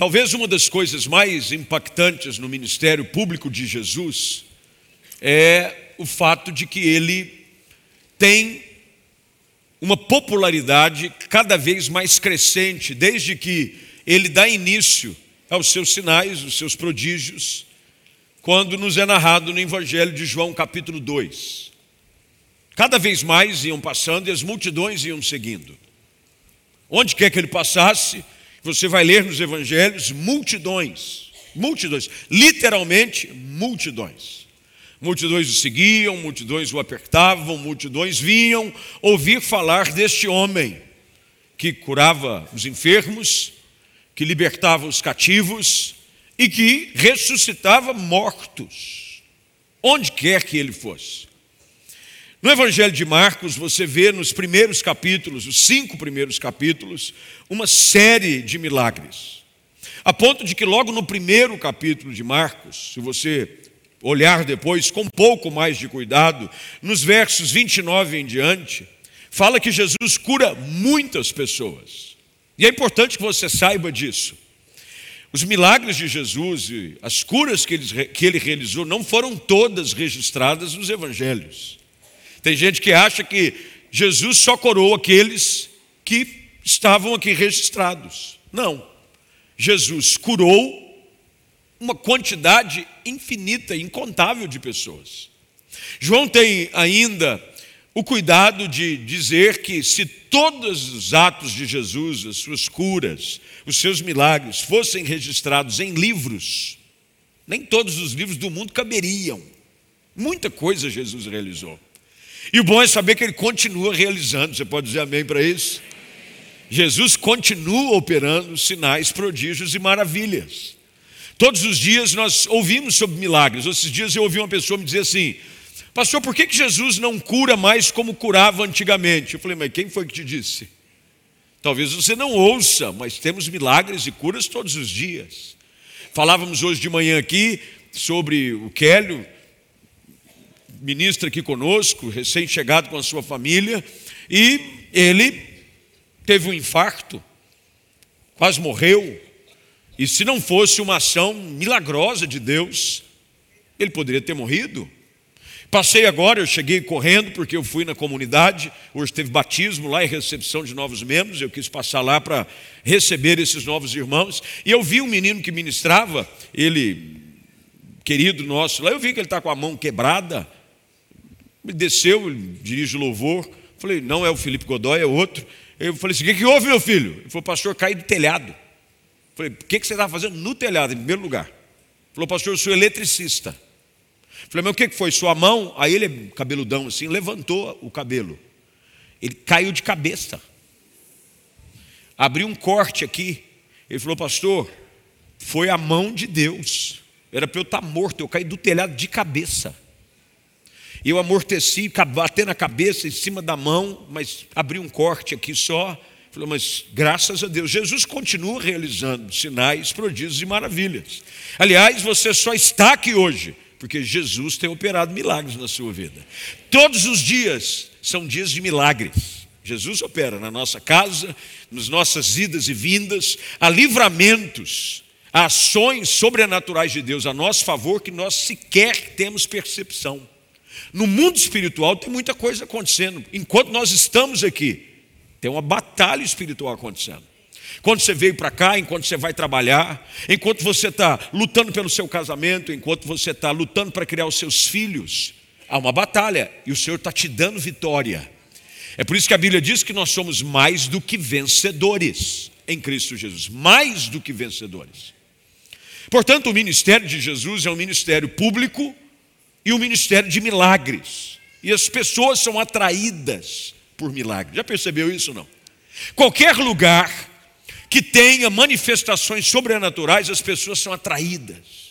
Talvez uma das coisas mais impactantes no ministério público de Jesus é o fato de que ele tem uma popularidade cada vez mais crescente, desde que ele dá início aos seus sinais, os seus prodígios, quando nos é narrado no Evangelho de João, capítulo 2. Cada vez mais iam passando e as multidões iam seguindo. Onde quer que ele passasse, você vai ler nos evangelhos multidões, multidões, literalmente multidões. Multidões o seguiam, multidões o apertavam, multidões vinham ouvir falar deste homem que curava os enfermos, que libertava os cativos e que ressuscitava mortos, onde quer que ele fosse. No Evangelho de Marcos, você vê nos primeiros capítulos, os cinco primeiros capítulos, uma série de milagres. A ponto de que, logo no primeiro capítulo de Marcos, se você olhar depois com um pouco mais de cuidado, nos versos 29 em diante, fala que Jesus cura muitas pessoas. E é importante que você saiba disso. Os milagres de Jesus e as curas que ele, que ele realizou não foram todas registradas nos evangelhos. Tem gente que acha que Jesus só curou aqueles que estavam aqui registrados. Não. Jesus curou uma quantidade infinita, incontável de pessoas. João tem ainda o cuidado de dizer que se todos os atos de Jesus, as suas curas, os seus milagres fossem registrados em livros, nem todos os livros do mundo caberiam. Muita coisa Jesus realizou. E o bom é saber que ele continua realizando. Você pode dizer amém para isso? Jesus continua operando sinais, prodígios e maravilhas. Todos os dias nós ouvimos sobre milagres. Esses dias eu ouvi uma pessoa me dizer assim: Pastor, por que, que Jesus não cura mais como curava antigamente? Eu falei, mas quem foi que te disse? Talvez você não ouça, mas temos milagres e curas todos os dias. Falávamos hoje de manhã aqui sobre o Kélio, ministra aqui conosco, recém-chegado com a sua família, e ele teve um infarto, quase morreu, e se não fosse uma ação milagrosa de Deus, ele poderia ter morrido. Passei agora, eu cheguei correndo porque eu fui na comunidade, hoje teve batismo lá e recepção de novos membros, eu quis passar lá para receber esses novos irmãos, e eu vi um menino que ministrava, ele, querido nosso, lá eu vi que ele está com a mão quebrada, desceu, dirige o louvor. Falei, não é o Felipe Godoy, é outro. Eu falei assim: o que, que houve, meu filho? Ele falou, pastor, caí do telhado. Falei, o que, que você estava fazendo no telhado, em primeiro lugar? Falou, pastor, eu sou eletricista. Falei, mas o que, que foi? Sua mão? Aí ele, cabeludão assim, levantou o cabelo. Ele caiu de cabeça. Abriu um corte aqui. Ele falou, pastor, foi a mão de Deus. Era para eu estar morto, eu caí do telhado de cabeça. Eu amorteci, bati na cabeça, em cima da mão, mas abri um corte aqui só. Falou, mas graças a Deus, Jesus continua realizando sinais, prodígios e maravilhas. Aliás, você só está aqui hoje porque Jesus tem operado milagres na sua vida. Todos os dias são dias de milagres. Jesus opera na nossa casa, nas nossas idas e vindas, há livramentos, há ações sobrenaturais de Deus a nosso favor que nós sequer temos percepção. No mundo espiritual tem muita coisa acontecendo. Enquanto nós estamos aqui, tem uma batalha espiritual acontecendo. Quando você veio para cá, enquanto você vai trabalhar, enquanto você está lutando pelo seu casamento, enquanto você está lutando para criar os seus filhos, há uma batalha e o Senhor está te dando vitória. É por isso que a Bíblia diz que nós somos mais do que vencedores em Cristo Jesus mais do que vencedores. Portanto, o ministério de Jesus é um ministério público e o ministério de milagres. E as pessoas são atraídas por milagres. Já percebeu isso não? Qualquer lugar que tenha manifestações sobrenaturais, as pessoas são atraídas.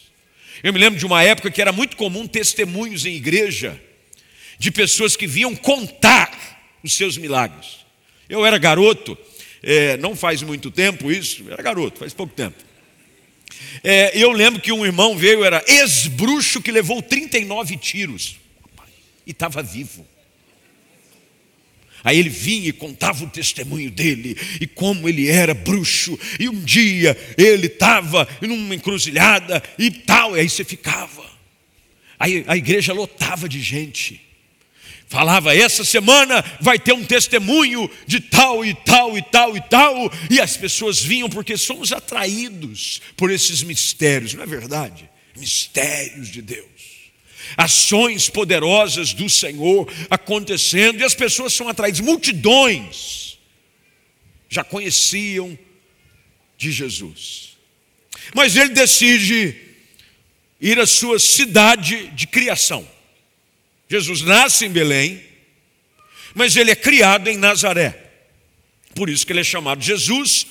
Eu me lembro de uma época que era muito comum testemunhos em igreja de pessoas que vinham contar os seus milagres. Eu era garoto, é, não faz muito tempo isso, era garoto, faz pouco tempo. É, eu lembro que um irmão veio, era ex-bruxo que levou 39 tiros e estava vivo. Aí ele vinha e contava o testemunho dele e como ele era bruxo. E um dia ele estava numa encruzilhada e tal, e aí você ficava. Aí a igreja lotava de gente. Falava, essa semana vai ter um testemunho de tal e tal e tal e tal, e as pessoas vinham porque somos atraídos por esses mistérios, não é verdade? Mistérios de Deus ações poderosas do Senhor acontecendo, e as pessoas são atraídas, multidões já conheciam de Jesus. Mas ele decide ir à sua cidade de criação. Jesus nasce em Belém, mas ele é criado em Nazaré. Por isso que ele é chamado Jesus,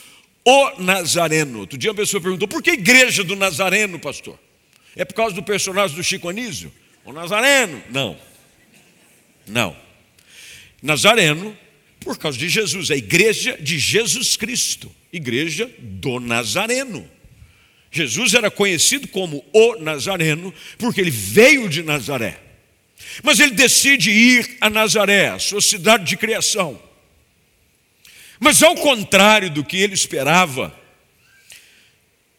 o Nazareno. Outro dia uma pessoa perguntou: por que igreja do Nazareno, pastor? É por causa do personagem do Chico Anísio? O Nazareno? Não. Não. Nazareno, por causa de Jesus, a igreja de Jesus Cristo, igreja do Nazareno. Jesus era conhecido como o Nazareno, porque ele veio de Nazaré. Mas ele decide ir a Nazaré, sua cidade de criação. Mas ao contrário do que ele esperava,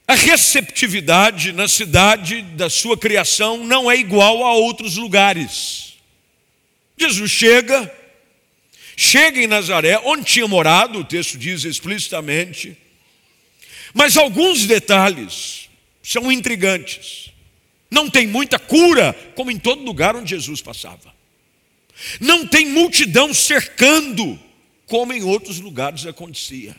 a receptividade na cidade da sua criação não é igual a outros lugares. Jesus chega, chega em Nazaré, onde tinha morado, o texto diz explicitamente, mas alguns detalhes são intrigantes. Não tem muita cura, como em todo lugar onde Jesus passava. Não tem multidão cercando, como em outros lugares acontecia.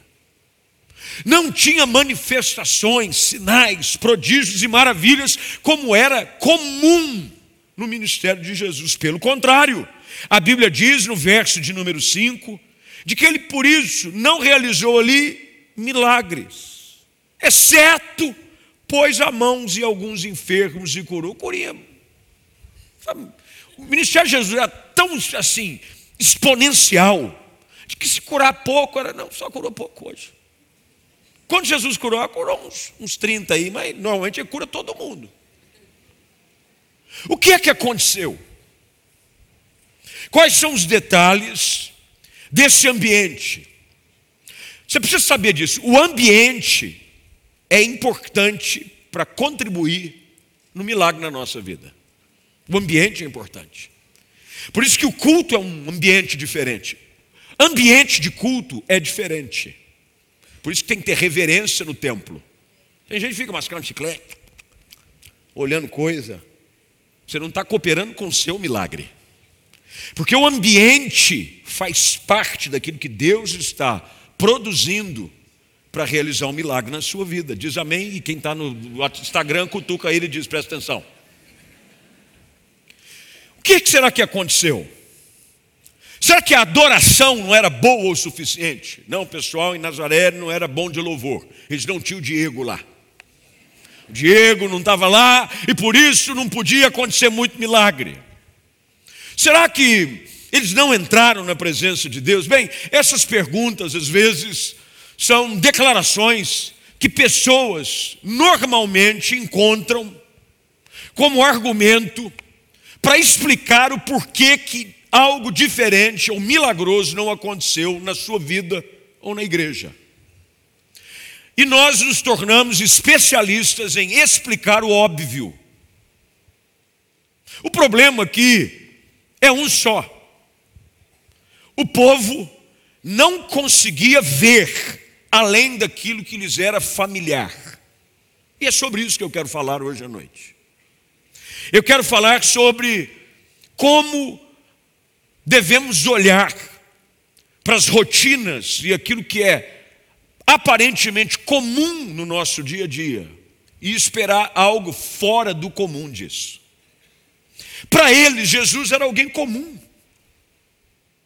Não tinha manifestações, sinais, prodígios e maravilhas como era comum no ministério de Jesus. Pelo contrário, a Bíblia diz no verso de número 5 de que ele por isso não realizou ali milagres, exceto pôs a mãos em alguns enfermos e curou. Curia. O ministério de Jesus era tão assim exponencial de que se curar pouco era não, só curou pouco hoje. Quando Jesus curou, curou uns, uns 30 aí, mas normalmente ele cura todo mundo. O que é que aconteceu? Quais são os detalhes desse ambiente? Você precisa saber disso. O ambiente é importante para contribuir no milagre na nossa vida. O ambiente é importante. Por isso que o culto é um ambiente diferente. Ambiente de culto é diferente. Por isso que tem que ter reverência no templo. Tem gente que fica mascando chiclete, olhando coisa. Você não está cooperando com o seu milagre. Porque o ambiente faz parte daquilo que Deus está produzindo para realizar um milagre na sua vida. Diz amém, e quem está no Instagram cutuca ele e diz: presta atenção. O que será que aconteceu? Será que a adoração não era boa o suficiente? Não, pessoal, em Nazaré não era bom de louvor. Eles não tinham o Diego lá. O Diego não estava lá e por isso não podia acontecer muito milagre. Será que eles não entraram na presença de Deus? Bem, essas perguntas às vezes são declarações que pessoas normalmente encontram como argumento para explicar o porquê que algo diferente ou milagroso não aconteceu na sua vida ou na igreja. E nós nos tornamos especialistas em explicar o óbvio. O problema aqui é um só. O povo não conseguia ver além daquilo que lhes era familiar. E é sobre isso que eu quero falar hoje à noite. Eu quero falar sobre como devemos olhar para as rotinas e aquilo que é aparentemente comum no nosso dia a dia e esperar algo fora do comum disso. Para eles, Jesus era alguém comum.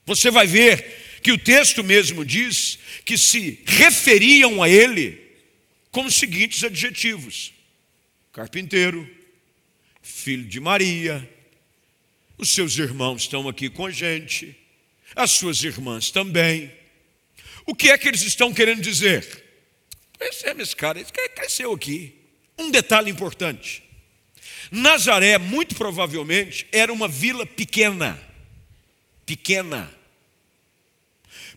Você vai ver que o texto mesmo diz que se referiam a ele com os seguintes adjetivos: carpinteiro, filho de Maria, os seus irmãos estão aqui com a gente, as suas irmãs também. O que é que eles estão querendo dizer? Percebe esse cara, esse cara cresceu aqui. Um detalhe importante: Nazaré, muito provavelmente, era uma vila pequena. Pequena.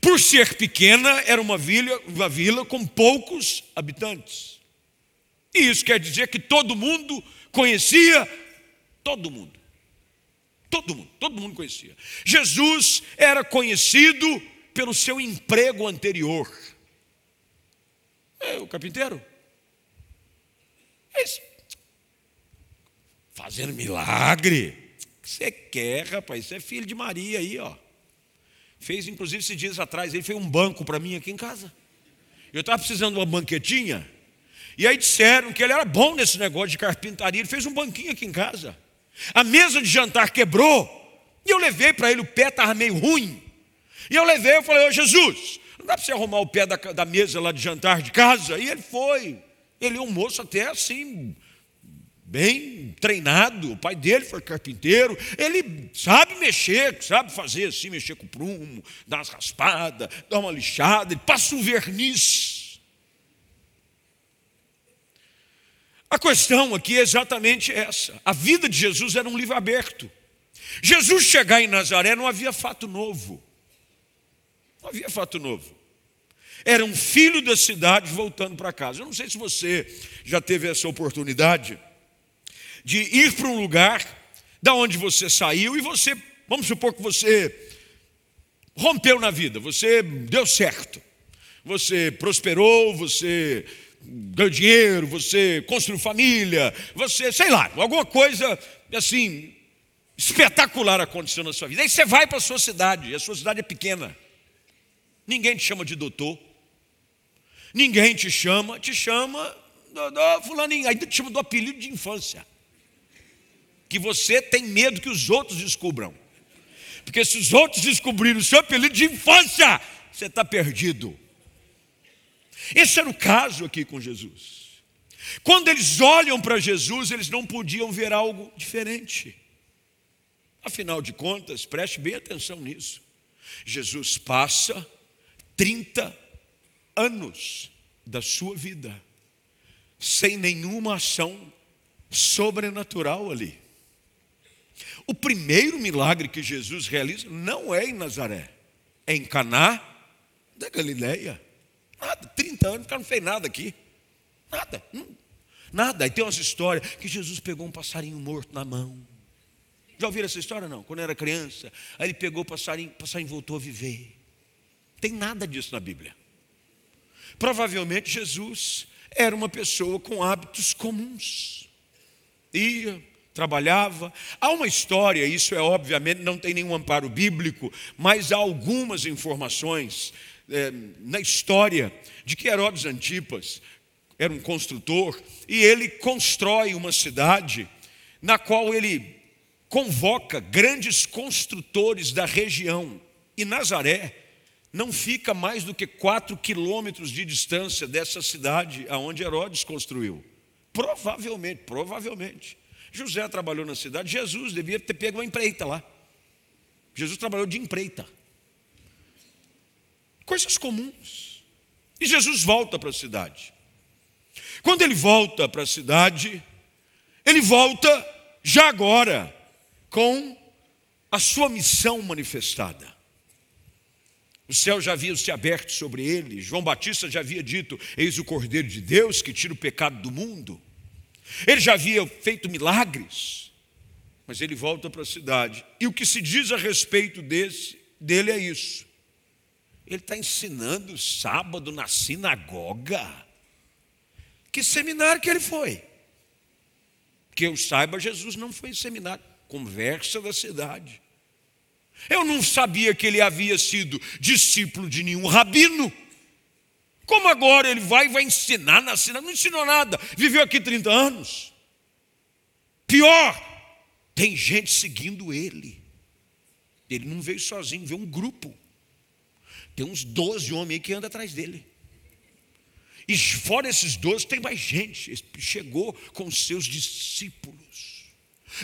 Por ser pequena, era uma vila, uma vila com poucos habitantes. E isso quer dizer que todo mundo conhecia todo mundo. Todo mundo, todo mundo conhecia. Jesus era conhecido pelo seu emprego anterior. É o carpinteiro. Esse, fazendo milagre. Você quer, rapaz? Você é filho de Maria aí, ó. Fez, inclusive, esses dias atrás, ele fez um banco para mim aqui em casa. Eu estava precisando de uma banquetinha. E aí disseram que ele era bom nesse negócio de carpintaria. Ele fez um banquinho aqui em casa. A mesa de jantar quebrou. E eu levei para ele, o pé estava meio ruim. E eu levei, eu falei, ô Jesus, não dá para você arrumar o pé da, da mesa lá de jantar de casa? E ele foi. Ele é um moço até assim, bem treinado, o pai dele foi carpinteiro, ele sabe mexer, sabe fazer assim, mexer com prumo, dar umas raspadas, dar uma lixada, ele passa um verniz. A questão aqui é exatamente essa. A vida de Jesus era um livro aberto. Jesus chegar em Nazaré não havia fato novo. Não havia fato novo. Era um filho da cidade voltando para casa. Eu não sei se você já teve essa oportunidade de ir para um lugar da onde você saiu e você, vamos supor que você rompeu na vida, você deu certo, você prosperou, você ganhou dinheiro, você construiu família, você, sei lá, alguma coisa assim espetacular aconteceu na sua vida. Aí você vai para a sua cidade, e a sua cidade é pequena. Ninguém te chama de doutor. Ninguém te chama, te chama do, do fulaninho, aí te chama do apelido de infância que você tem medo que os outros descubram. Porque se os outros descobrirem o seu apelido de infância, você está perdido. Esse era o caso aqui com Jesus. Quando eles olham para Jesus, eles não podiam ver algo diferente. Afinal de contas, preste bem atenção nisso. Jesus passa 30 anos da sua vida sem nenhuma ação sobrenatural ali. O primeiro milagre que Jesus realiza não é em Nazaré, é em Caná da Galileia. Nada, 30 anos, o cara não fez nada aqui. Nada, nada. Aí tem umas histórias que Jesus pegou um passarinho morto na mão. Já ouviram essa história? Não? Quando era criança, aí ele pegou o passarinho, o passarinho voltou a viver. Tem nada disso na Bíblia. Provavelmente Jesus era uma pessoa com hábitos comuns. Ia, trabalhava. Há uma história, isso é obviamente, não tem nenhum amparo bíblico, mas há algumas informações é, na história de que Herodes Antipas era um construtor e ele constrói uma cidade na qual ele convoca grandes construtores da região. E Nazaré não fica mais do que quatro quilômetros de distância dessa cidade aonde Herodes construiu. Provavelmente, provavelmente. José trabalhou na cidade, Jesus devia ter pego uma empreita lá. Jesus trabalhou de empreita. Coisas comuns. E Jesus volta para a cidade. Quando ele volta para a cidade, ele volta já agora com a sua missão manifestada. O céu já havia se aberto sobre ele, João Batista já havia dito: Eis o Cordeiro de Deus que tira o pecado do mundo. Ele já havia feito milagres, mas ele volta para a cidade. E o que se diz a respeito desse, dele é isso. Ele está ensinando sábado na sinagoga. Que seminário que ele foi? Que eu saiba, Jesus não foi em seminário. Conversa da cidade. Eu não sabia que ele havia sido discípulo de nenhum rabino. Como agora ele vai vai ensinar na sinagoga? Não ensinou nada. Viveu aqui 30 anos. Pior, tem gente seguindo ele. Ele não veio sozinho, veio um grupo. Tem uns 12 homens aí que andam atrás dele. E fora esses 12 tem mais gente. Ele chegou com seus discípulos.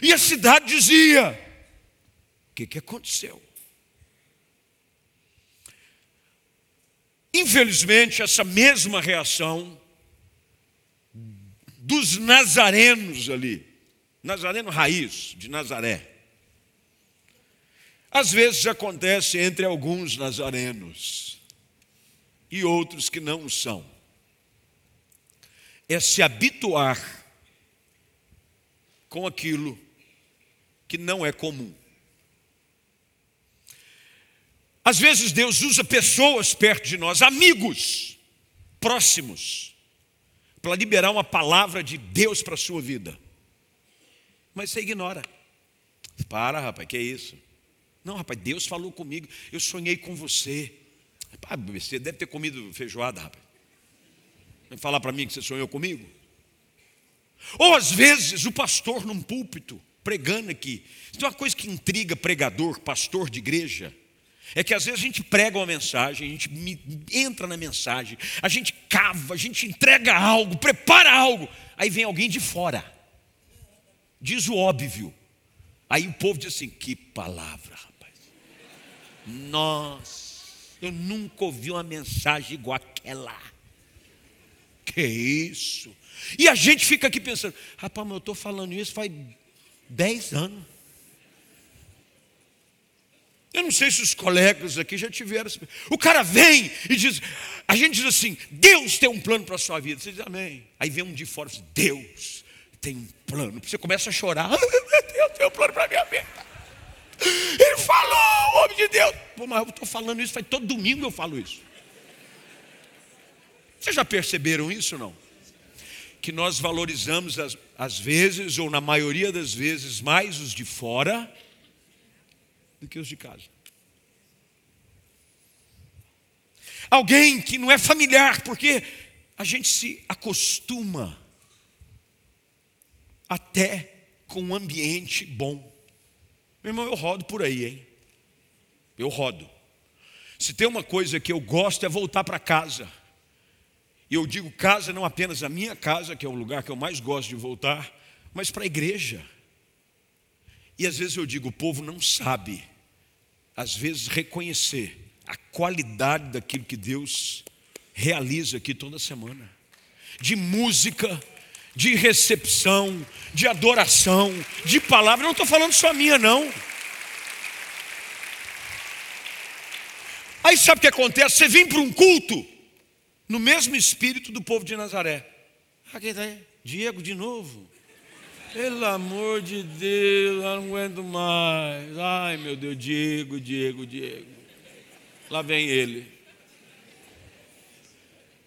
E a cidade dizia: O que, que aconteceu? Infelizmente, essa mesma reação dos nazarenos ali, nazareno raiz de Nazaré, às vezes acontece entre alguns nazarenos e outros que não são. É se habituar com aquilo que não é comum. Às vezes Deus usa pessoas perto de nós, amigos próximos, para liberar uma palavra de Deus para a sua vida. Mas você ignora. Para, rapaz, que é isso? Não, rapaz, Deus falou comigo, eu sonhei com você. você deve ter comido feijoada, rapaz. Vai falar para mim que você sonhou comigo? Ou às vezes o pastor num púlpito, pregando aqui. Isso é uma coisa que intriga pregador, pastor de igreja. É que às vezes a gente prega uma mensagem, a gente entra na mensagem, a gente cava, a gente entrega algo, prepara algo, aí vem alguém de fora, diz o óbvio. Aí o povo diz assim: que palavra, rapaz. Nossa, eu nunca ouvi uma mensagem igual aquela. Que isso? E a gente fica aqui pensando: rapaz, mas eu estou falando isso faz 10 anos. Eu não sei se os colegas aqui já tiveram. O cara vem e diz, a gente diz assim: Deus tem um plano para a sua vida. Você diz amém. Aí vem um de fora e diz: Deus tem um plano. Você começa a chorar: Deus tem um plano para a minha vida. Ele falou, homem de Deus. Pô, mas eu estou falando isso, faz todo domingo eu falo isso. Vocês já perceberam isso ou não? Que nós valorizamos, às vezes, ou na maioria das vezes, mais os de fora do que os de casa. Alguém que não é familiar, porque a gente se acostuma até com um ambiente bom. Meu irmão, eu rodo por aí, hein? Eu rodo. Se tem uma coisa que eu gosto é voltar para casa. E eu digo casa não apenas a minha casa, que é o lugar que eu mais gosto de voltar, mas para a igreja. E às vezes eu digo, o povo não sabe às vezes, reconhecer a qualidade daquilo que Deus realiza aqui toda semana de música, de recepção, de adoração, de palavra. Não estou falando só minha, não. Aí sabe o que acontece? Você vem para um culto no mesmo espírito do povo de Nazaré. Aqui está Diego de novo. Pelo amor de Deus, eu não aguento mais. Ai, meu Deus, Diego, Diego, Diego. Lá vem ele.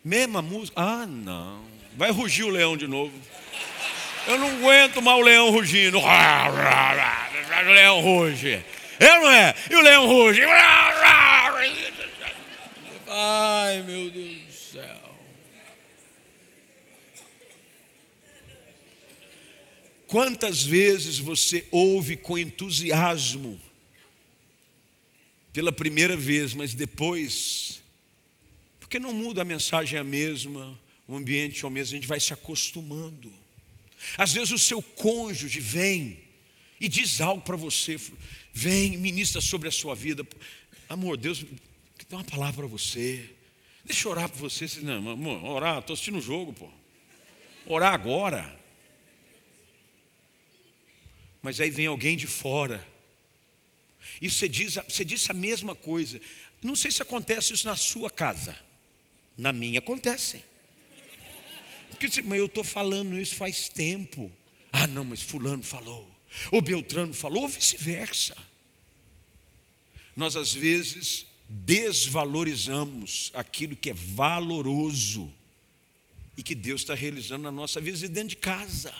Mesma música? Ah, não. Vai rugir o leão de novo. Eu não aguento mais o leão rugindo. O leão ruge. É não é? E o leão ruge. Ai, meu Deus do céu. Quantas vezes você ouve com entusiasmo pela primeira vez, mas depois, porque não muda a mensagem é a mesma, o ambiente é o mesmo, a gente vai se acostumando. Às vezes o seu cônjuge vem e diz algo para você, vem, ministra sobre a sua vida. Amor, Deus tem uma palavra para você. Deixa eu orar por você. Não, amor, orar, estou assistindo o jogo, pô. Orar agora. Mas aí vem alguém de fora. E você, diz, você disse a mesma coisa. Não sei se acontece isso na sua casa. Na minha acontece. Porque mas eu estou falando isso faz tempo. Ah, não, mas fulano falou. Ou Beltrano falou, ou vice-versa. Nós às vezes desvalorizamos aquilo que é valoroso e que Deus está realizando na nossa vida dentro de casa.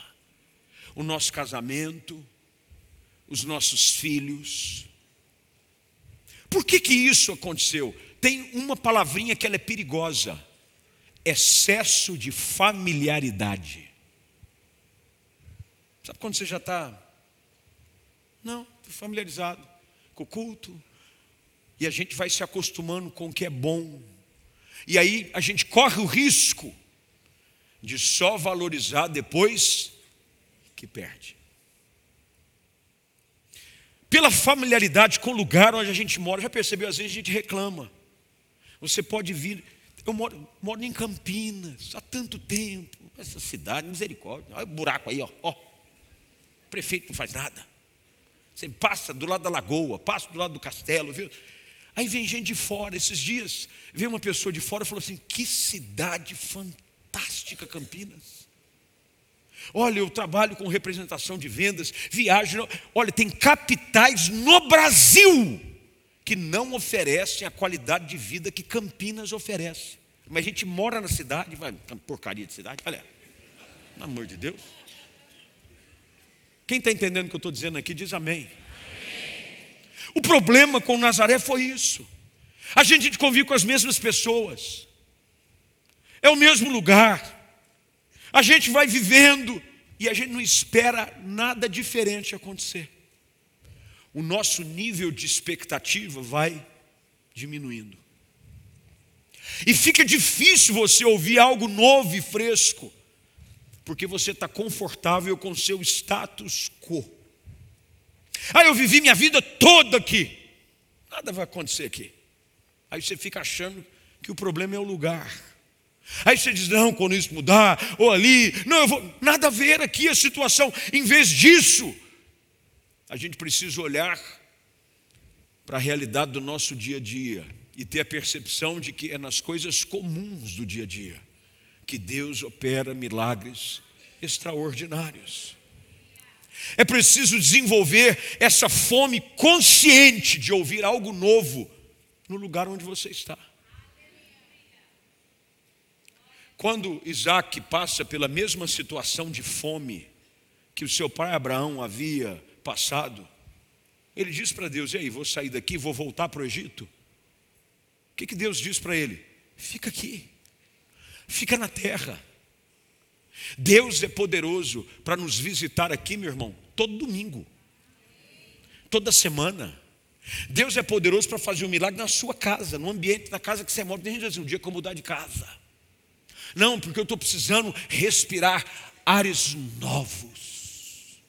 O nosso casamento, os nossos filhos. Por que, que isso aconteceu? Tem uma palavrinha que ela é perigosa: excesso de familiaridade. Sabe quando você já está? Não, familiarizado com o culto. E a gente vai se acostumando com o que é bom. E aí a gente corre o risco de só valorizar depois que perde pela familiaridade com o lugar onde a gente mora, já percebeu, às vezes a gente reclama. Você pode vir, eu moro, moro em Campinas há tanto tempo, essa cidade, misericórdia, olha o buraco aí, ó, ó. O prefeito não faz nada. Você passa do lado da lagoa, passa do lado do castelo, viu? Aí vem gente de fora, esses dias, veio uma pessoa de fora e falou assim: que cidade fantástica, Campinas. Olha, eu trabalho com representação de vendas, viajo. Olha, tem capitais no Brasil que não oferecem a qualidade de vida que Campinas oferece. Mas a gente mora na cidade, vai, porcaria de cidade, olha, pelo amor de Deus. Quem está entendendo o que eu estou dizendo aqui, diz amém. O problema com Nazaré foi isso. A gente convive com as mesmas pessoas, é o mesmo lugar, a gente vai vivendo e a gente não espera nada diferente acontecer. O nosso nível de expectativa vai diminuindo. E fica difícil você ouvir algo novo e fresco porque você está confortável com seu status quo. Ah, eu vivi minha vida toda aqui. Nada vai acontecer aqui. Aí você fica achando que o problema é o lugar. Aí você diz, não, quando isso mudar, ou ali, não, eu vou. Nada a ver aqui a situação. Em vez disso, a gente precisa olhar para a realidade do nosso dia a dia e ter a percepção de que é nas coisas comuns do dia a dia que Deus opera milagres extraordinários. É preciso desenvolver essa fome consciente de ouvir algo novo no lugar onde você está. Quando Isaac passa pela mesma situação de fome que o seu pai Abraão havia passado, ele diz para Deus: E aí, vou sair daqui, vou voltar para o Egito? O que, que Deus diz para ele? Fica aqui fica na terra. Deus é poderoso para nos visitar aqui, meu irmão, todo domingo, toda semana. Deus é poderoso para fazer um milagre na sua casa, no ambiente da casa que você mora. Tem gente assim, um dia que eu mudar de casa. Não, porque eu estou precisando respirar ares novos.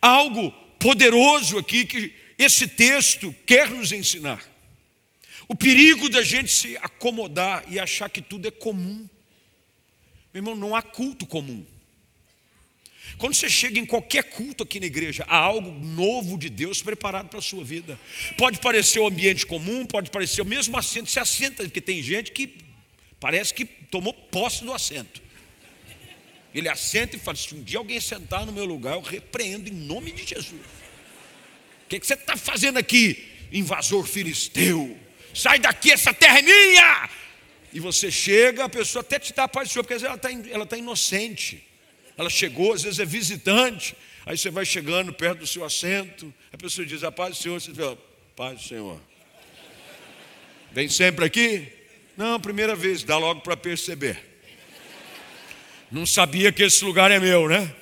Algo poderoso aqui que esse texto quer nos ensinar. O perigo da gente se acomodar e achar que tudo é comum. Meu irmão, não há culto comum. Quando você chega em qualquer culto aqui na igreja, há algo novo de Deus preparado para a sua vida. Pode parecer o um ambiente comum, pode parecer o mesmo assento, você assenta, porque tem gente que parece que tomou posse do assento. Ele assenta e fala: se um dia alguém sentar no meu lugar, eu repreendo em nome de Jesus. O que, que você está fazendo aqui, invasor filisteu? sai daqui, essa terra é minha. E você chega, a pessoa até te dá a paz do Senhor, porque às vezes ela está ela tá inocente. Ela chegou, às vezes é visitante. Aí você vai chegando perto do seu assento, a pessoa diz, a paz do Senhor, você diz, paz do Senhor. Vem sempre aqui? Não, primeira vez, dá logo para perceber. Não sabia que esse lugar é meu, né?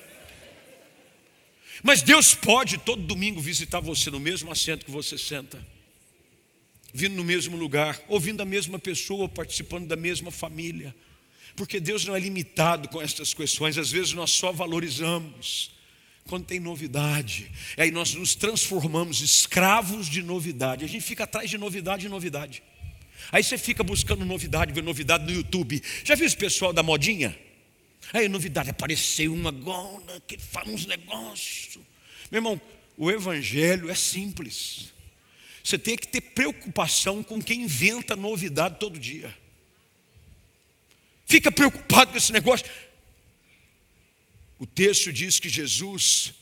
Mas Deus pode todo domingo visitar você no mesmo assento que você senta vindo no mesmo lugar, ouvindo a mesma pessoa, participando da mesma família. Porque Deus não é limitado com estas questões, às vezes nós só valorizamos quando tem novidade. Aí nós nos transformamos escravos de novidade. A gente fica atrás de novidade e novidade. Aí você fica buscando novidade, vê novidade no YouTube. Já viu esse pessoal da modinha? Aí novidade, apareceu uma gona que fala uns negócios. Meu irmão, o evangelho é simples. Você tem que ter preocupação com quem inventa novidade todo dia. Fica preocupado com esse negócio. O texto diz que Jesus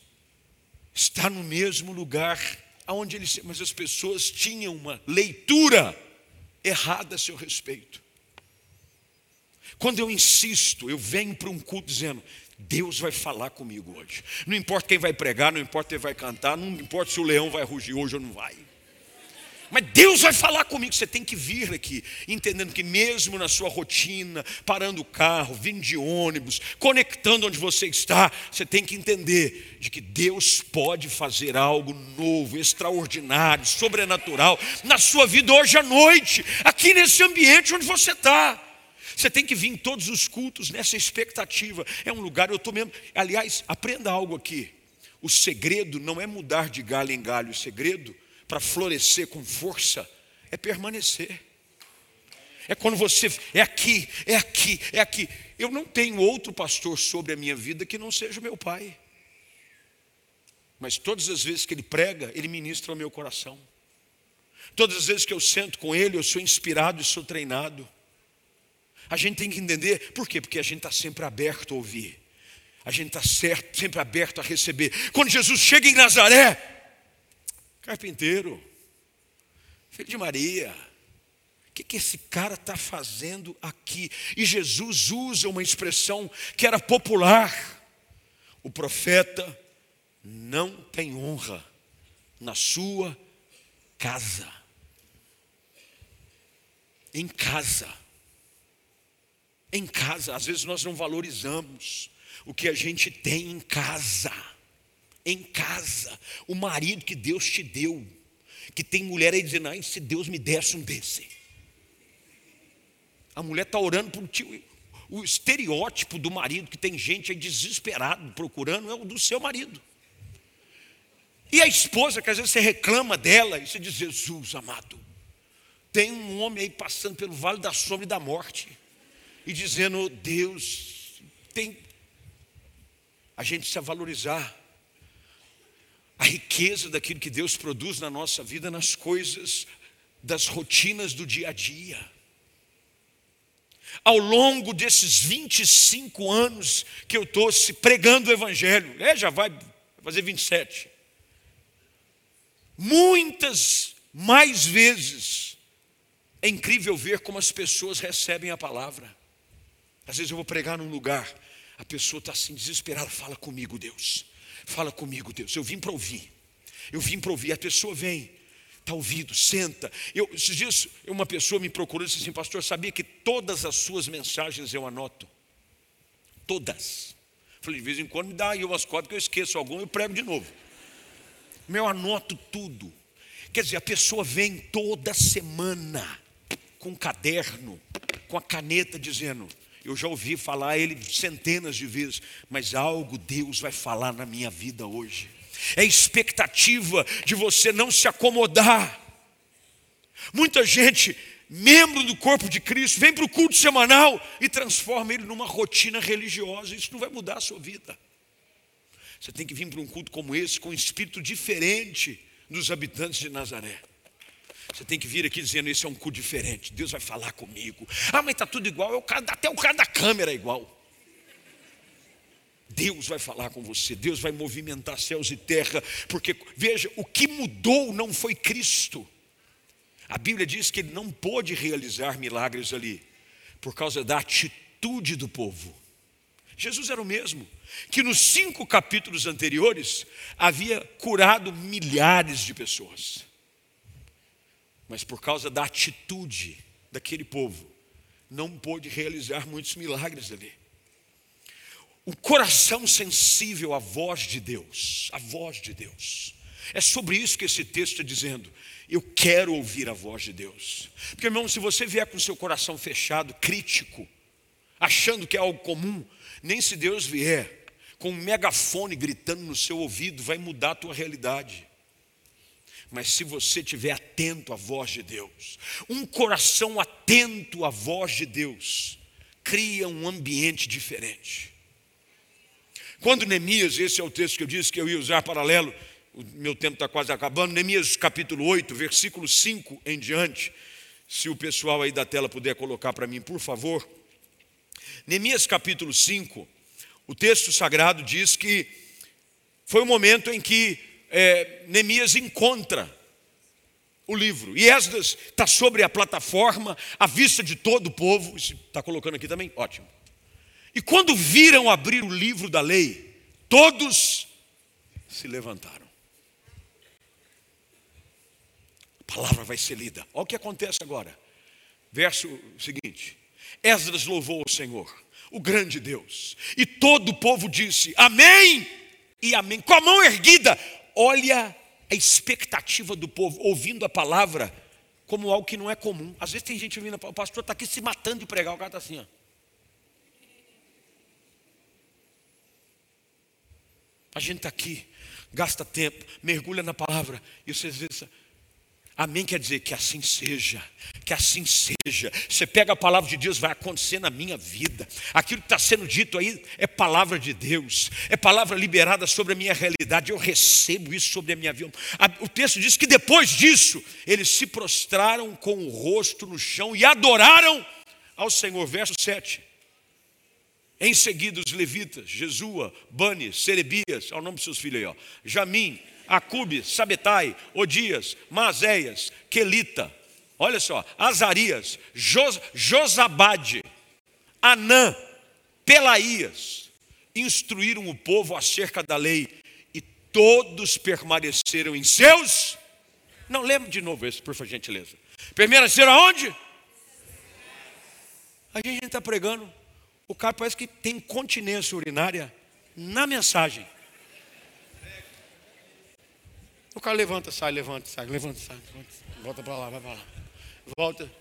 está no mesmo lugar aonde ele, mas as pessoas tinham uma leitura errada a seu respeito. Quando eu insisto, eu venho para um culto dizendo: Deus vai falar comigo hoje. Não importa quem vai pregar, não importa quem vai cantar, não importa se o leão vai rugir hoje ou não vai. Mas Deus vai falar comigo. Você tem que vir aqui, entendendo que mesmo na sua rotina, parando o carro, vindo de ônibus, conectando onde você está, você tem que entender de que Deus pode fazer algo novo, extraordinário, sobrenatural na sua vida hoje à noite, aqui nesse ambiente onde você está. Você tem que vir em todos os cultos nessa expectativa. É um lugar, eu estou mesmo. Aliás, aprenda algo aqui. O segredo não é mudar de galho em galho, o segredo para florescer com força é permanecer. É quando você é aqui, é aqui, é aqui. Eu não tenho outro pastor sobre a minha vida que não seja meu pai. Mas todas as vezes que ele prega, ele ministra ao meu coração. Todas as vezes que eu sento com ele, eu sou inspirado e sou treinado. A gente tem que entender, por quê? Porque a gente está sempre aberto a ouvir. A gente está sempre aberto a receber. Quando Jesus chega em Nazaré, carpinteiro, filho de Maria, o que, que esse cara está fazendo aqui? E Jesus usa uma expressão que era popular. O profeta não tem honra na sua casa. Em casa em casa. Às vezes nós não valorizamos o que a gente tem em casa. Em casa, o marido que Deus te deu, que tem mulher aí dizendo, ai, se Deus me desse um desse. A mulher está orando por tio. O estereótipo do marido que tem gente aí desesperado procurando é o do seu marido. E a esposa, que às vezes você reclama dela e você diz: Jesus amado, tem um homem aí passando pelo vale da sombra e da morte e dizendo: Deus, tem. A gente precisa valorizar a riqueza daquilo que Deus produz na nossa vida, nas coisas, das rotinas do dia a dia. Ao longo desses 25 anos que eu estou pregando o Evangelho, é, já vai fazer 27. Muitas mais vezes é incrível ver como as pessoas recebem a palavra. Às vezes eu vou pregar num lugar, a pessoa está assim desesperada, fala comigo, Deus. Fala comigo, Deus. Eu vim para ouvir. Eu vim para ouvir. A pessoa vem, está ouvindo, senta. Eu, esses dias uma pessoa me procurou e disse assim, pastor, sabia que todas as suas mensagens eu anoto? Todas. Falei, de vez em quando me dá aí umas cópias que eu esqueço algum, eu prego de novo. Meu, anoto tudo. Quer dizer, a pessoa vem toda semana com um caderno, com a caneta, dizendo: eu já ouvi falar ele centenas de vezes, mas algo Deus vai falar na minha vida hoje. É expectativa de você não se acomodar. Muita gente, membro do corpo de Cristo, vem para o culto semanal e transforma ele numa rotina religiosa. Isso não vai mudar a sua vida. Você tem que vir para um culto como esse com um espírito diferente dos habitantes de Nazaré. Você tem que vir aqui dizendo: Esse é um cu diferente, Deus vai falar comigo. Ah, mas está tudo igual, até o cara da câmera é igual. Deus vai falar com você, Deus vai movimentar céus e terra, porque veja, o que mudou não foi Cristo. A Bíblia diz que ele não pôde realizar milagres ali, por causa da atitude do povo. Jesus era o mesmo, que nos cinco capítulos anteriores havia curado milhares de pessoas mas por causa da atitude daquele povo, não pôde realizar muitos milagres ali. O coração sensível à voz de Deus, a voz de Deus. É sobre isso que esse texto está dizendo. Eu quero ouvir a voz de Deus. Porque, irmão, se você vier com seu coração fechado, crítico, achando que é algo comum, nem se Deus vier com um megafone gritando no seu ouvido, vai mudar a tua realidade. Mas se você estiver atento à voz de Deus, um coração atento à voz de Deus, cria um ambiente diferente. Quando Neemias, esse é o texto que eu disse que eu ia usar paralelo, o meu tempo está quase acabando, Neemias capítulo 8, versículo 5 em diante, se o pessoal aí da tela puder colocar para mim, por favor. Neemias capítulo 5, o texto sagrado diz que foi o momento em que é, Neemias encontra o livro. E Esdras está sobre a plataforma, à vista de todo o povo. Está colocando aqui também? Ótimo. E quando viram abrir o livro da lei, todos se levantaram. A palavra vai ser lida. Olha o que acontece agora. Verso seguinte: Esdras louvou o Senhor, o grande Deus, e todo o povo disse: Amém e Amém, com a mão erguida olha a expectativa do povo, ouvindo a palavra como algo que não é comum. Às vezes tem gente ouvindo, o pastor está aqui se matando de pregar, o cara está assim, ó. A gente está aqui, gasta tempo, mergulha na palavra, e você às vezes, Amém quer dizer que assim seja, que assim seja. Você pega a palavra de Deus, vai acontecer na minha vida. Aquilo que está sendo dito aí é palavra de Deus, é palavra liberada sobre a minha realidade. Eu recebo isso sobre a minha vida. O texto diz que depois disso, eles se prostraram com o rosto no chão e adoraram ao Senhor. Verso 7. Em seguida, os levitas, Jesua, Bani, Serebias, ao nome dos seus filhos aí, ó, Jamim, Acube, Sabetai, Odias, Mazéias, Quelita, olha só, Azarias, Jos, Josabade, Anã, Pelaías, instruíram o povo acerca da lei e todos permaneceram em seus. Não, lembra de novo isso, por gentileza. Permaneceram aonde? A gente está pregando, o cara parece que tem continência urinária na mensagem. O cara levanta, sai, levanta, sai, levanta, sai, levanta, volta para lá, vai para lá. Volta.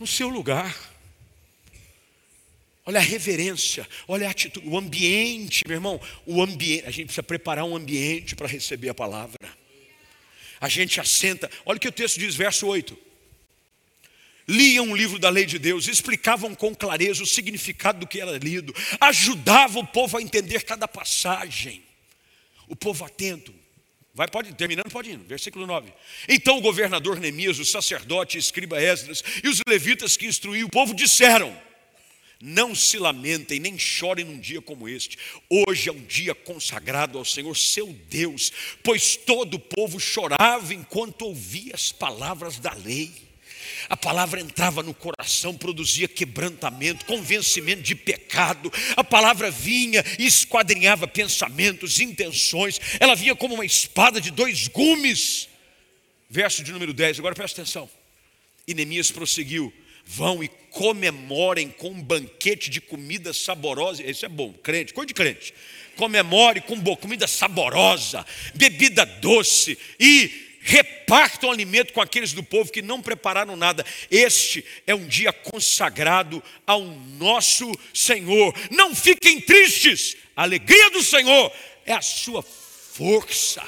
No seu lugar. Olha a reverência, olha a atitude, o ambiente, meu irmão, o ambiente, a gente precisa preparar um ambiente para receber a palavra. A gente assenta, olha o que o texto diz, verso 8. Liam o livro da lei de Deus, explicavam com clareza o significado do que era lido, ajudavam o povo a entender cada passagem. O povo atento, Vai, pode, terminando, pode ir. Versículo 9. Então o governador Neemias, o sacerdote, escriba Esdras e os levitas que instruíam o povo disseram: Não se lamentem, nem chorem num dia como este. Hoje é um dia consagrado ao Senhor, seu Deus, pois todo o povo chorava enquanto ouvia as palavras da lei. A palavra entrava no coração, produzia quebrantamento, convencimento de pecado. A palavra vinha e esquadrinhava pensamentos, intenções. Ela vinha como uma espada de dois gumes. Verso de número 10, agora presta atenção. E Neemias prosseguiu: Vão e comemorem com um banquete de comida saborosa. Isso é bom, crente, coisa de crente. Comemore com comida saborosa, bebida doce e repartam alimento com aqueles do povo que não prepararam nada. Este é um dia consagrado ao nosso Senhor. Não fiquem tristes, a alegria do Senhor é a sua força.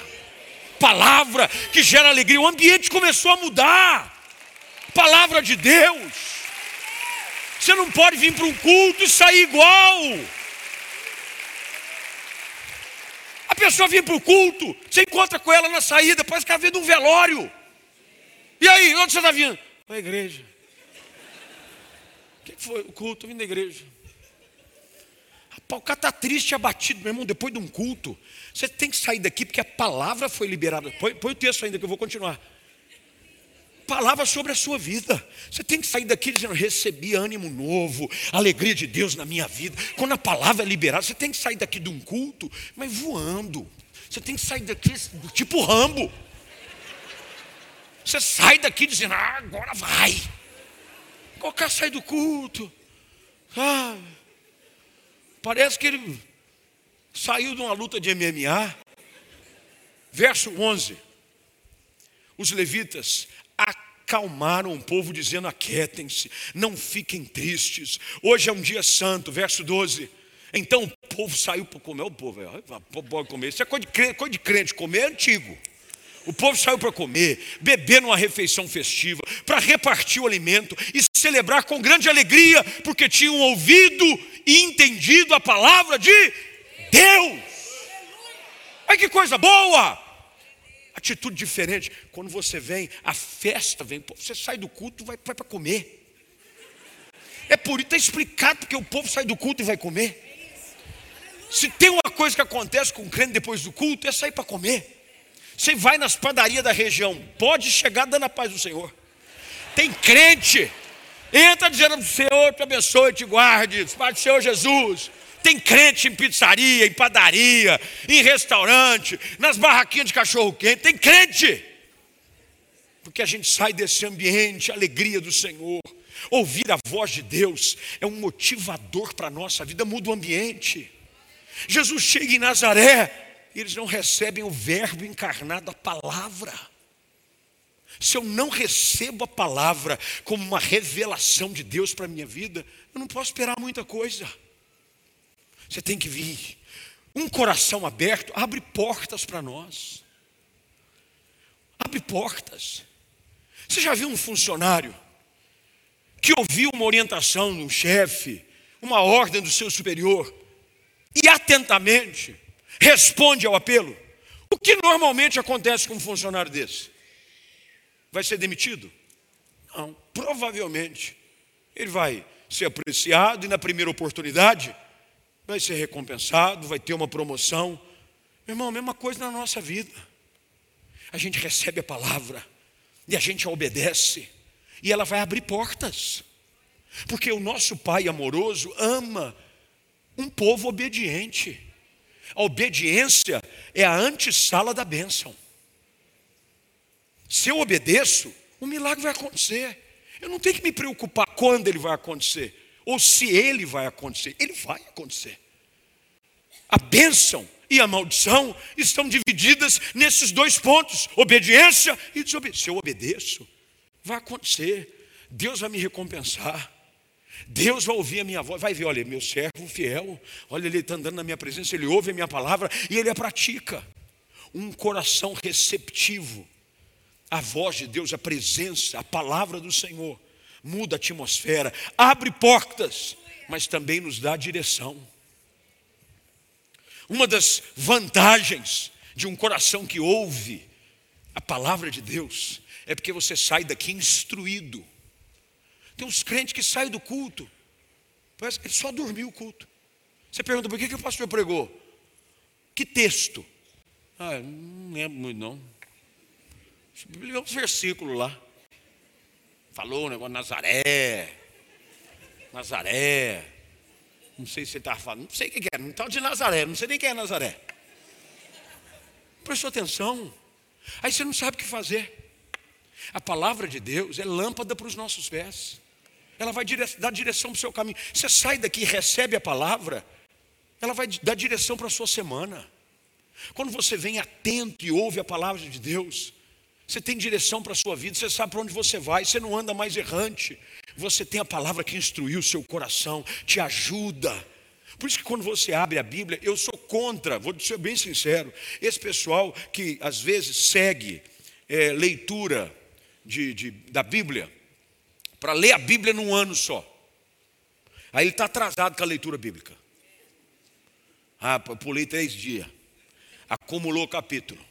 Palavra que gera alegria, o ambiente começou a mudar. Palavra de Deus. Você não pode vir para um culto e sair igual. Pessoa vem para o culto, você encontra com ela na saída, parece que ela veio de um velório. E aí, onde você está vindo? Para a igreja. O que foi? O culto, eu vim da igreja. O cara está triste e abatido, meu irmão, depois de um culto. Você tem que sair daqui porque a palavra foi liberada. Põe, põe o texto ainda que eu vou continuar palavra sobre a sua vida. Você tem que sair daqui dizendo: recebi ânimo novo, alegria de Deus na minha vida. Quando a palavra é liberada, você tem que sair daqui de um culto, mas voando. Você tem que sair daqui tipo Rambo. Você sai daqui dizendo: ah, agora vai. Qualquer sai do culto. Ah, parece que ele saiu de uma luta de MMA. Verso 11. Os levitas acalmaram o povo, dizendo: aquietem-se, não fiquem tristes. Hoje é um dia santo, verso 12. Então o povo saiu para comer. O povo, pode comer. Isso é coisa de, crente, coisa de crente, comer é antigo. O povo saiu para comer, beber numa refeição festiva, para repartir o alimento e celebrar com grande alegria, porque tinham ouvido e entendido a palavra de Deus. Ai que coisa boa! Atitude diferente. Quando você vem, a festa vem, você sai do culto e vai, vai para comer. É por isso, está explicado porque o povo sai do culto e vai comer. Se tem uma coisa que acontece com o crente depois do culto, é sair para comer. Você vai nas padarias da região, pode chegar dando a paz do Senhor. Tem crente, entra dizendo: Senhor te abençoe, te guarde, Pai do Senhor Jesus. Tem crente em pizzaria, em padaria, em restaurante, nas barraquinhas de cachorro-quente. Tem crente. Porque a gente sai desse ambiente, a alegria do Senhor. Ouvir a voz de Deus é um motivador para a nossa vida, muda o ambiente. Jesus chega em Nazaré, e eles não recebem o Verbo encarnado, a palavra. Se eu não recebo a palavra como uma revelação de Deus para a minha vida, eu não posso esperar muita coisa. Você tem que vir. Um coração aberto abre portas para nós. Abre portas. Você já viu um funcionário que ouviu uma orientação um chefe, uma ordem do seu superior, e atentamente responde ao apelo? O que normalmente acontece com um funcionário desse? Vai ser demitido? Não, provavelmente ele vai ser apreciado e na primeira oportunidade vai ser recompensado, vai ter uma promoção. Meu irmão, a mesma coisa na nossa vida. A gente recebe a palavra e a gente a obedece, e ela vai abrir portas, porque o nosso Pai amoroso ama um povo obediente. A obediência é a antessala da bênção. Se eu obedeço, o milagre vai acontecer. Eu não tenho que me preocupar quando ele vai acontecer, ou se ele vai acontecer. Ele vai acontecer. A bênção e a maldição estão divididas nesses dois pontos: obediência e desobediência. Se eu obedeço, vai acontecer. Deus vai me recompensar. Deus vai ouvir a minha voz, vai ver, olha, meu servo fiel, olha, ele está andando na minha presença, ele ouve a minha palavra e ele a pratica. Um coração receptivo a voz de Deus, a presença, a palavra do Senhor, muda a atmosfera, abre portas, mas também nos dá direção. Uma das vantagens de um coração que ouve a palavra de Deus é porque você sai daqui instruído. Tem uns crentes que saem do culto, parece que ele só dormiu o culto. Você pergunta, por que, que o pastor pregou? Que texto? Ah, não lembro muito não. Leu uns versículos lá. Falou o negócio Nazaré. Nazaré. Não sei se você estava falando, não sei o que é, não tal de Nazaré, não sei nem quem é Nazaré. Prestou atenção. Aí você não sabe o que fazer. A palavra de Deus é lâmpada para os nossos pés. Ela vai dar direção para o seu caminho. Você sai daqui e recebe a palavra, ela vai dar direção para a sua semana. Quando você vem atento e ouve a palavra de Deus, você tem direção para a sua vida, você sabe para onde você vai, você não anda mais errante. Você tem a palavra que instruiu o seu coração, te ajuda. Por isso que quando você abre a Bíblia, eu sou contra, vou ser bem sincero, esse pessoal que às vezes segue é, leitura de, de, da Bíblia, para ler a Bíblia num ano só. Aí ele está atrasado com a leitura bíblica. Ah, pulei três dias. Acumulou capítulo.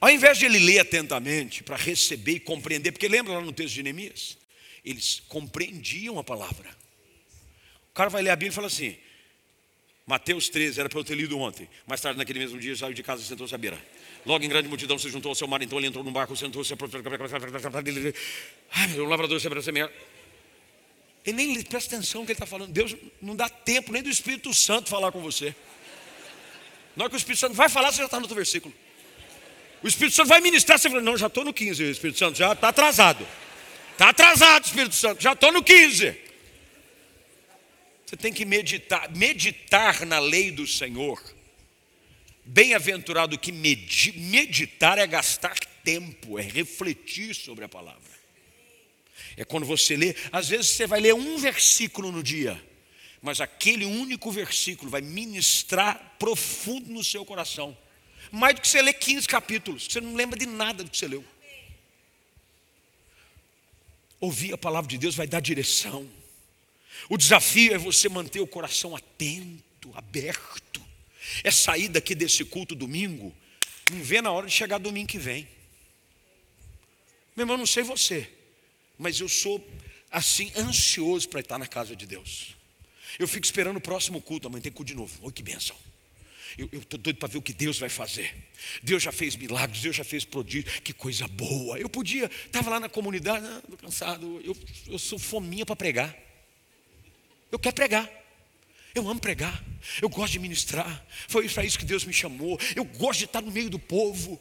Ao invés de ele ler atentamente para receber e compreender, porque lembra lá no texto de Neemias? Eles compreendiam a palavra. O cara vai ler a Bíblia e fala assim: Mateus 13, era para eu ter lido ontem. Mais tarde, naquele mesmo dia, saiu de casa e sentou-se à beira. Logo em grande multidão se juntou ao seu mar, então ele entrou num barco, sentou-se. Ai, o lavrador se abraçou Ele nem presta atenção no que ele está falando. Deus não dá tempo nem do Espírito Santo falar com você. Na hora que o Espírito Santo vai falar, você já está no outro versículo. O Espírito Santo vai ministrar, você fala, não, já estou no 15, o Espírito Santo já está atrasado. Está atrasado, Espírito Santo, já estou no 15. Você tem que meditar, meditar na lei do Senhor. Bem-aventurado que meditar é gastar tempo, é refletir sobre a palavra. É quando você lê, às vezes você vai ler um versículo no dia, mas aquele único versículo vai ministrar profundo no seu coração mais do que você lê 15 capítulos, você não lembra de nada do que você leu. Ouvir a palavra de Deus vai dar direção. O desafio é você manter o coração atento, aberto. É sair daqui desse culto domingo, não vê na hora de chegar domingo que vem. Meu irmão, não sei você, mas eu sou assim ansioso para estar na casa de Deus. Eu fico esperando o próximo culto, amanhã tem culto de novo. Oi, que bênção. Eu estou doido para ver o que Deus vai fazer. Deus já fez milagres, Deus já fez prodígios, que coisa boa. Eu podia, estava lá na comunidade, ah, cansado, eu, eu sou fominha para pregar. Eu quero pregar. Eu amo pregar. Eu gosto de ministrar. Foi para isso que Deus me chamou. Eu gosto de estar no meio do povo.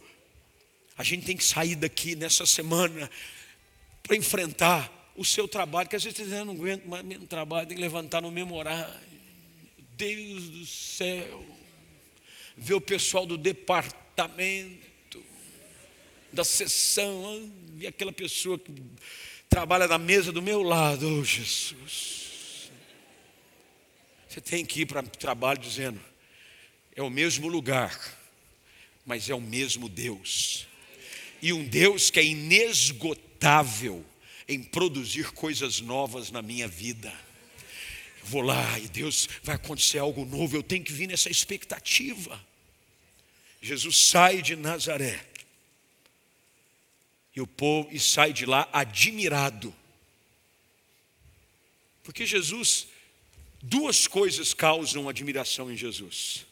A gente tem que sair daqui nessa semana para enfrentar o seu trabalho, que às vezes você não aguenta mais mesmo trabalho, tem que levantar no mesmo horário. Deus do céu ver o pessoal do departamento, da sessão, e aquela pessoa que trabalha na mesa do meu lado, oh Jesus. Você tem que ir para o trabalho dizendo: é o mesmo lugar, mas é o mesmo Deus. e um Deus que é inesgotável em produzir coisas novas na minha vida. Vou lá e Deus vai acontecer algo novo, eu tenho que vir nessa expectativa. Jesus sai de Nazaré e o povo e sai de lá admirado. Porque Jesus, duas coisas causam admiração em Jesus: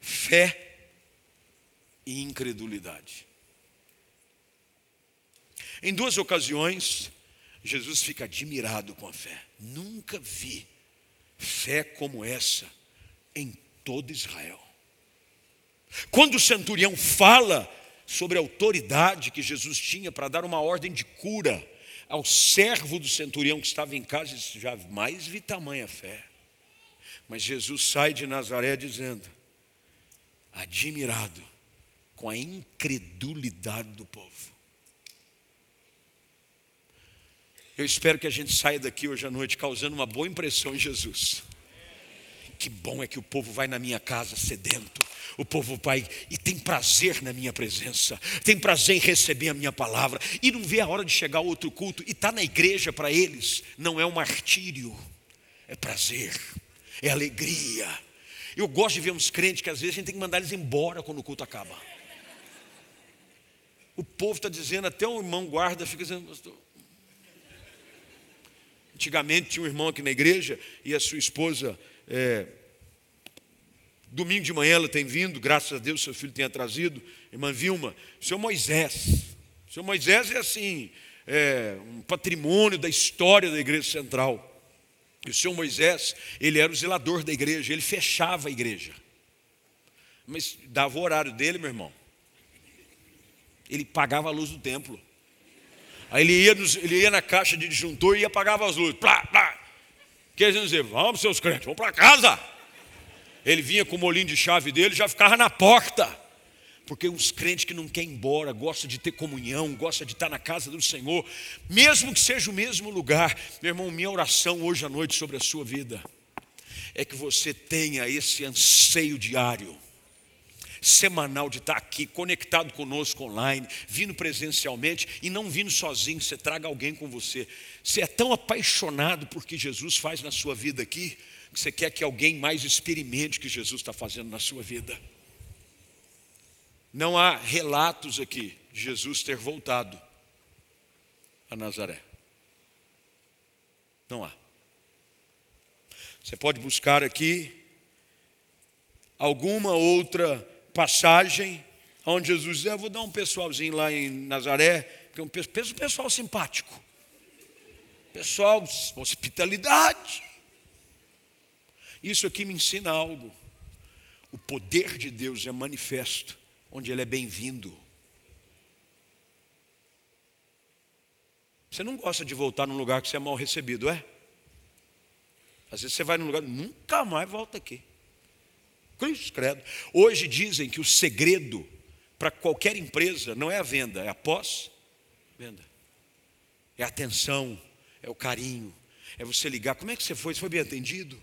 fé e incredulidade. Em duas ocasiões, Jesus fica admirado com a fé. Nunca vi fé como essa em todo Israel. Quando o centurião fala sobre a autoridade que Jesus tinha para dar uma ordem de cura ao servo do centurião que estava em casa, disse, jamais vi tamanha fé. Mas Jesus sai de Nazaré dizendo, admirado com a incredulidade do povo. Eu espero que a gente saia daqui hoje à noite causando uma boa impressão em Jesus. Que bom é que o povo vai na minha casa sedento. O povo vai e tem prazer na minha presença, tem prazer em receber a minha palavra e não vê a hora de chegar outro culto e estar tá na igreja para eles não é um martírio, é prazer, é alegria. Eu gosto de ver uns crentes que às vezes a gente tem que mandar eles embora quando o culto acaba. O povo está dizendo, até o irmão guarda fica dizendo, pastor. Antigamente tinha um irmão aqui na igreja e a sua esposa, é, domingo de manhã ela tem vindo, graças a Deus seu filho tenha trazido, irmã Vilma, senhor Moisés. Senhor Moisés é assim, é, um patrimônio da história da igreja central. E o senhor Moisés, ele era o zelador da igreja, ele fechava a igreja. Mas dava o horário dele, meu irmão ele pagava a luz do templo. Aí ele ia, nos, ele ia na caixa de disjuntor e apagava as luzes. Plá, plá. Quer dizer, vamos seus crentes, vamos para casa. Ele vinha com o molinho de chave dele já ficava na porta. Porque uns crentes que não querem ir embora, gostam de ter comunhão, gostam de estar na casa do Senhor, mesmo que seja o mesmo lugar. Meu irmão, minha oração hoje à noite sobre a sua vida é que você tenha esse anseio diário semanal de estar aqui, conectado conosco online, vindo presencialmente e não vindo sozinho, você traga alguém com você. Você é tão apaixonado por que Jesus faz na sua vida aqui, que você quer que alguém mais experimente o que Jesus está fazendo na sua vida. Não há relatos aqui de Jesus ter voltado a Nazaré. Não há. Você pode buscar aqui alguma outra passagem onde Jesus diz: Eu vou dar um pessoalzinho lá em Nazaré, porque é um pessoal simpático, pessoal, hospitalidade. Isso aqui me ensina algo. O poder de Deus é manifesto onde Ele é bem-vindo. Você não gosta de voltar num lugar que você é mal recebido, é? Às vezes você vai num lugar, nunca mais volta aqui. Cruz, credo. Hoje dizem que o segredo para qualquer empresa não é a venda, é a pós-venda. É a atenção, é o carinho, é você ligar. Como é que você foi? Você foi bem atendido?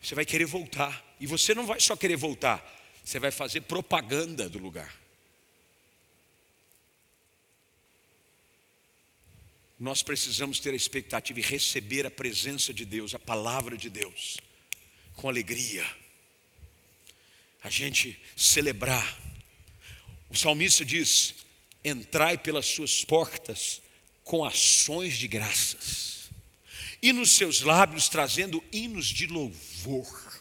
Você vai querer voltar. E você não vai só querer voltar, você vai fazer propaganda do lugar. Nós precisamos ter a expectativa e receber a presença de Deus, a palavra de Deus com alegria, a gente celebrar. O salmista diz: entrai pelas suas portas com ações de graças, e nos seus lábios trazendo hinos de louvor,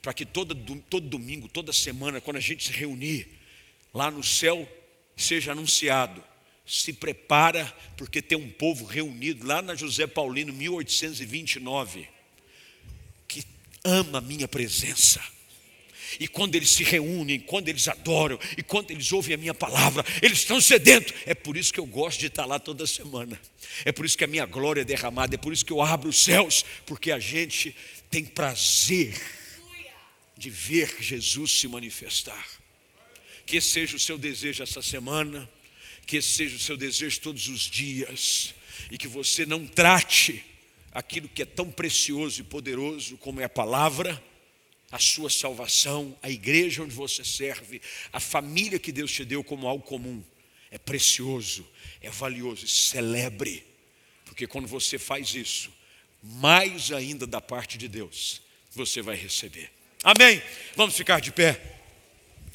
para que todo, todo domingo, toda semana, quando a gente se reunir, lá no céu seja anunciado. Se prepara, porque tem um povo reunido lá na José Paulino, 1829 ama a minha presença. E quando eles se reúnem, quando eles adoram, e quando eles ouvem a minha palavra, eles estão sedentos. É por isso que eu gosto de estar lá toda semana. É por isso que a minha glória é derramada. É por isso que eu abro os céus, porque a gente tem prazer de ver Jesus se manifestar. Que seja o seu desejo essa semana, que seja o seu desejo todos os dias, e que você não trate aquilo que é tão precioso e poderoso como é a palavra, a sua salvação, a igreja onde você serve, a família que Deus te deu como algo comum. É precioso, é valioso. Celebre, porque quando você faz isso, mais ainda da parte de Deus, você vai receber. Amém? Vamos ficar de pé.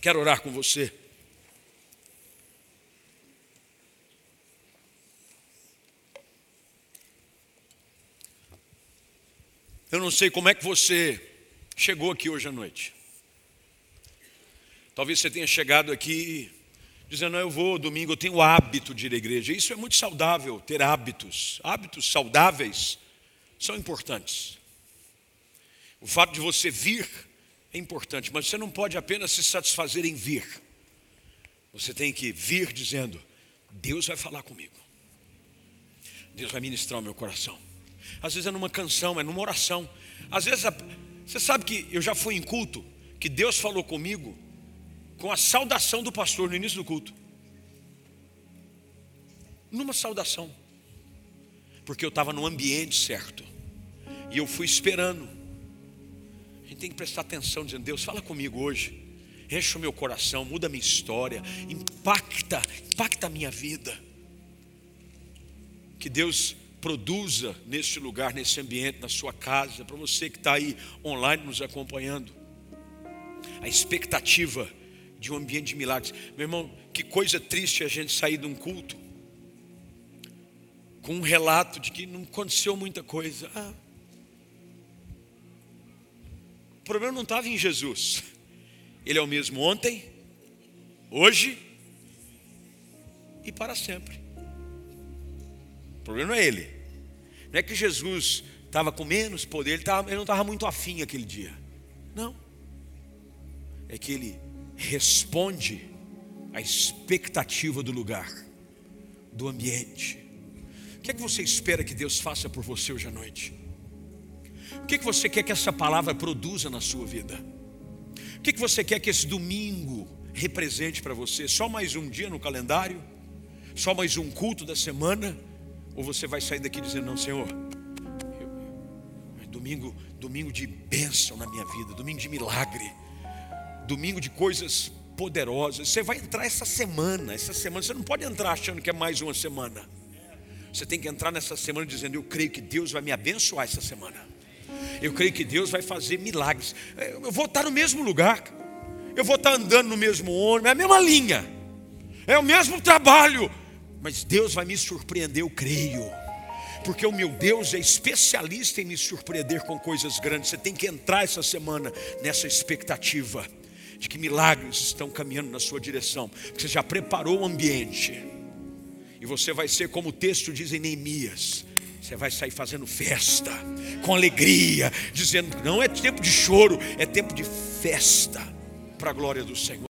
Quero orar com você. Eu não sei como é que você chegou aqui hoje à noite. Talvez você tenha chegado aqui dizendo, eu vou domingo, eu tenho o hábito de ir à igreja. Isso é muito saudável, ter hábitos. Hábitos saudáveis são importantes. O fato de você vir é importante, mas você não pode apenas se satisfazer em vir. Você tem que vir dizendo: Deus vai falar comigo. Deus vai ministrar o meu coração. Às vezes é numa canção, é numa oração. Às vezes, você sabe que eu já fui em culto, que Deus falou comigo com a saudação do pastor no início do culto. Numa saudação. Porque eu estava no ambiente certo. E eu fui esperando. A gente tem que prestar atenção, dizendo: Deus, fala comigo hoje. Enche o meu coração, muda a minha história, impacta, impacta a minha vida. Que Deus produza neste lugar, nesse ambiente, na sua casa, para você que está aí online nos acompanhando. A expectativa de um ambiente de milagres. Meu irmão, que coisa triste a gente sair de um culto com um relato de que não aconteceu muita coisa. Ah, o problema não estava em Jesus. Ele é o mesmo ontem, hoje e para sempre. O problema é ele. Não é que Jesus estava com menos poder, ele, estava, ele não estava muito afim aquele dia. Não. É que ele responde à expectativa do lugar, do ambiente. O que é que você espera que Deus faça por você hoje à noite? O que, é que você quer que essa palavra produza na sua vida? O que, é que você quer que esse domingo represente para você? Só mais um dia no calendário? Só mais um culto da semana? Ou você vai sair daqui dizendo, não, Senhor, eu, domingo, domingo de bênção na minha vida, domingo de milagre, domingo de coisas poderosas. Você vai entrar essa semana, essa semana, você não pode entrar achando que é mais uma semana. Você tem que entrar nessa semana dizendo, eu creio que Deus vai me abençoar essa semana. Eu creio que Deus vai fazer milagres. Eu vou estar no mesmo lugar. Eu vou estar andando no mesmo ônibus, é a mesma linha. É o mesmo trabalho. Mas Deus vai me surpreender, eu creio. Porque o meu Deus é especialista em me surpreender com coisas grandes. Você tem que entrar essa semana nessa expectativa de que milagres estão caminhando na sua direção. Porque você já preparou o ambiente. E você vai ser como o texto diz em Neemias você vai sair fazendo festa, com alegria, dizendo: não é tempo de choro, é tempo de festa, para a glória do Senhor.